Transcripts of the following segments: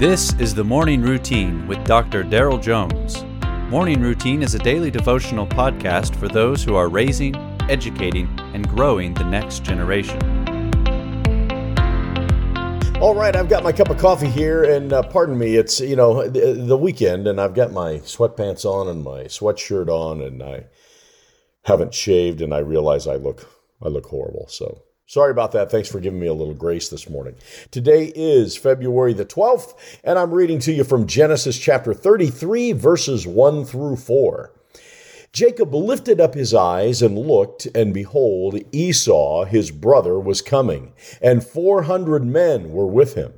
This is the Morning Routine with Dr. Daryl Jones. Morning Routine is a daily devotional podcast for those who are raising, educating, and growing the next generation. All right, I've got my cup of coffee here, and uh, pardon me, it's you know the, the weekend, and I've got my sweatpants on and my sweatshirt on, and I haven't shaved, and I realize I look I look horrible. So Sorry about that. Thanks for giving me a little grace this morning. Today is February the 12th, and I'm reading to you from Genesis chapter 33, verses 1 through 4. Jacob lifted up his eyes and looked, and behold, Esau, his brother, was coming, and 400 men were with him.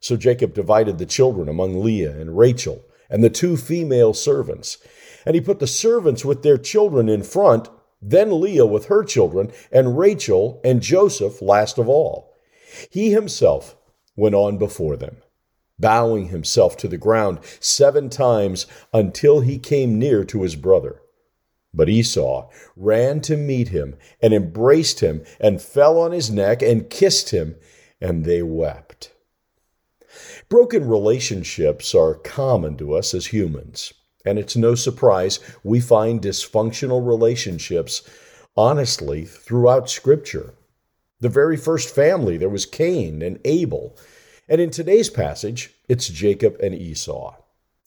So Jacob divided the children among Leah and Rachel and the two female servants. And he put the servants with their children in front then Leah with her children, and Rachel and Joseph last of all. He himself went on before them, bowing himself to the ground seven times until he came near to his brother. But Esau ran to meet him and embraced him and fell on his neck and kissed him, and they wept. Broken relationships are common to us as humans. And it's no surprise we find dysfunctional relationships, honestly, throughout Scripture. The very first family, there was Cain and Abel. And in today's passage, it's Jacob and Esau.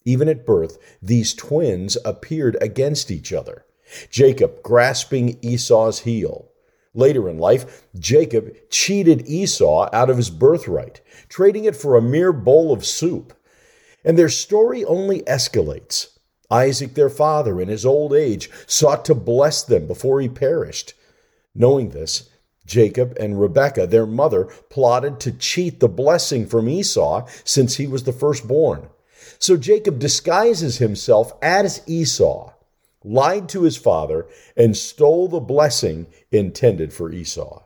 Even at birth, these twins appeared against each other. Jacob grasping Esau's heel. Later in life, Jacob cheated Esau out of his birthright, trading it for a mere bowl of soup. And their story only escalates Isaac, their father, in his old age, sought to bless them before he perished. Knowing this, Jacob and Rebekah, their mother, plotted to cheat the blessing from Esau since he was the firstborn. So Jacob disguises himself as Esau, lied to his father, and stole the blessing intended for Esau.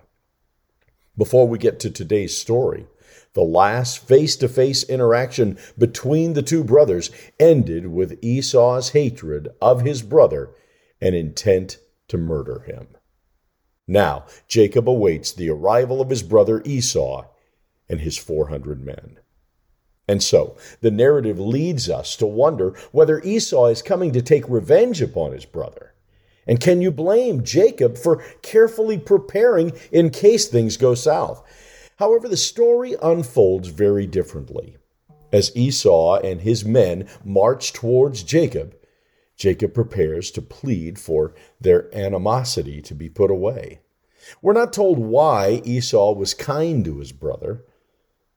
Before we get to today's story, the last face to face interaction between the two brothers ended with Esau's hatred of his brother and intent to murder him. Now Jacob awaits the arrival of his brother Esau and his 400 men. And so the narrative leads us to wonder whether Esau is coming to take revenge upon his brother. And can you blame Jacob for carefully preparing in case things go south? However, the story unfolds very differently. As Esau and his men march towards Jacob, Jacob prepares to plead for their animosity to be put away. We're not told why Esau was kind to his brother,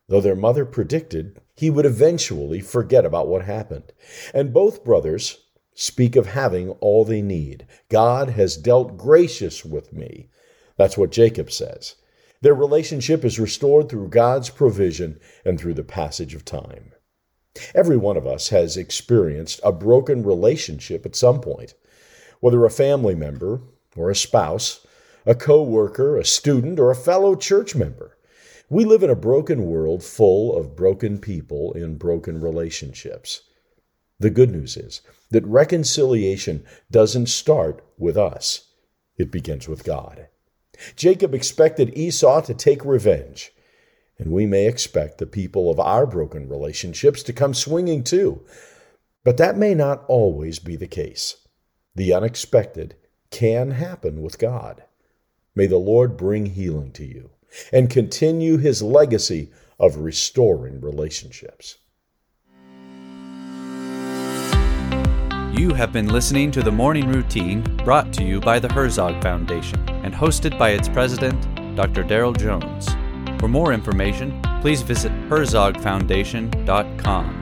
though their mother predicted he would eventually forget about what happened. And both brothers speak of having all they need. God has dealt gracious with me. That's what Jacob says. Their relationship is restored through God's provision and through the passage of time. Every one of us has experienced a broken relationship at some point, whether a family member or a spouse, a co-worker, a student, or a fellow church member. We live in a broken world full of broken people in broken relationships. The good news is that reconciliation doesn't start with us. It begins with God. Jacob expected Esau to take revenge, and we may expect the people of our broken relationships to come swinging too. But that may not always be the case. The unexpected can happen with God. May the Lord bring healing to you and continue his legacy of restoring relationships. You have been listening to the Morning Routine brought to you by the Herzog Foundation and hosted by its president, Dr. Daryl Jones. For more information, please visit herzogfoundation.com.